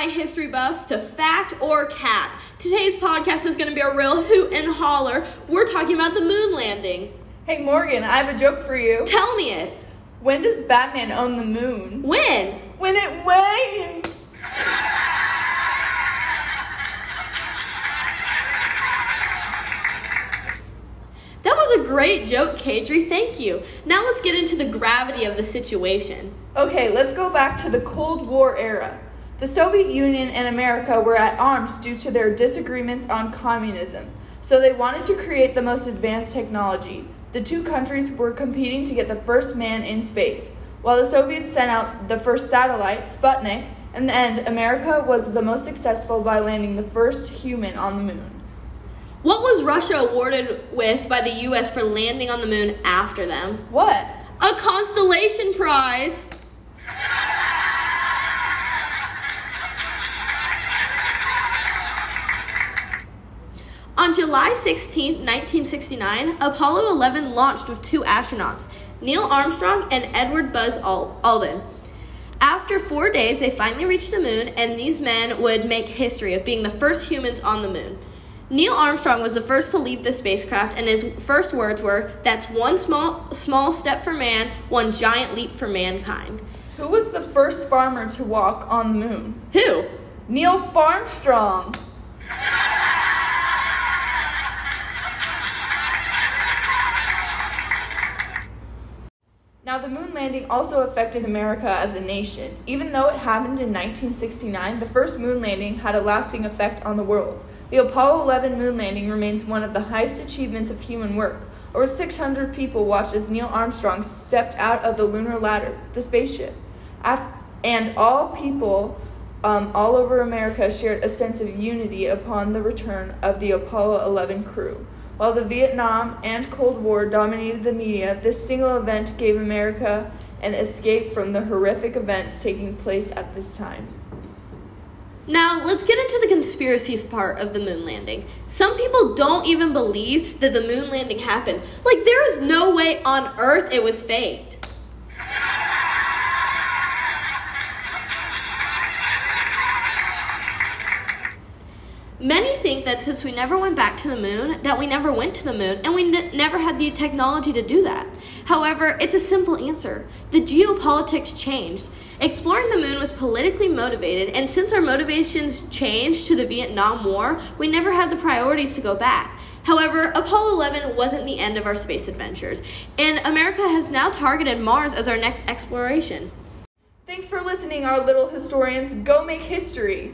my history buffs to fact or cap. Today's podcast is going to be a real hoot and holler. We're talking about the moon landing. Hey Morgan, I have a joke for you. Tell me it. When does Batman own the moon? When? When it wanes! That was a great joke, Kadri. Thank you. Now let's get into the gravity of the situation. Okay, let's go back to the Cold War era. The Soviet Union and America were at arms due to their disagreements on communism, so they wanted to create the most advanced technology. The two countries were competing to get the first man in space. While the Soviets sent out the first satellite, Sputnik, in the end, America was the most successful by landing the first human on the moon. What was Russia awarded with by the US for landing on the moon after them? What? A constellation prize. On July 16, 1969, Apollo 11 launched with two astronauts, Neil Armstrong and Edward Buzz Aldrin. After four days, they finally reached the moon, and these men would make history of being the first humans on the moon. Neil Armstrong was the first to leave the spacecraft, and his first words were, That's one small, small step for man, one giant leap for mankind. Who was the first farmer to walk on the moon? Who? Neil Farmstrong. Now, the moon landing also affected America as a nation. Even though it happened in 1969, the first moon landing had a lasting effect on the world. The Apollo 11 moon landing remains one of the highest achievements of human work. Over 600 people watched as Neil Armstrong stepped out of the lunar ladder, the spaceship. And all people um, all over America shared a sense of unity upon the return of the Apollo 11 crew. While the Vietnam and Cold War dominated the media, this single event gave America an escape from the horrific events taking place at this time. Now, let's get into the conspiracies part of the moon landing. Some people don't even believe that the moon landing happened. Like, there is no way on earth it was faked. Many think that since we never went back to the moon, that we never went to the moon, and we n- never had the technology to do that. However, it's a simple answer. The geopolitics changed. Exploring the moon was politically motivated, and since our motivations changed to the Vietnam War, we never had the priorities to go back. However, Apollo 11 wasn't the end of our space adventures, and America has now targeted Mars as our next exploration. Thanks for listening, our little historians. Go make history!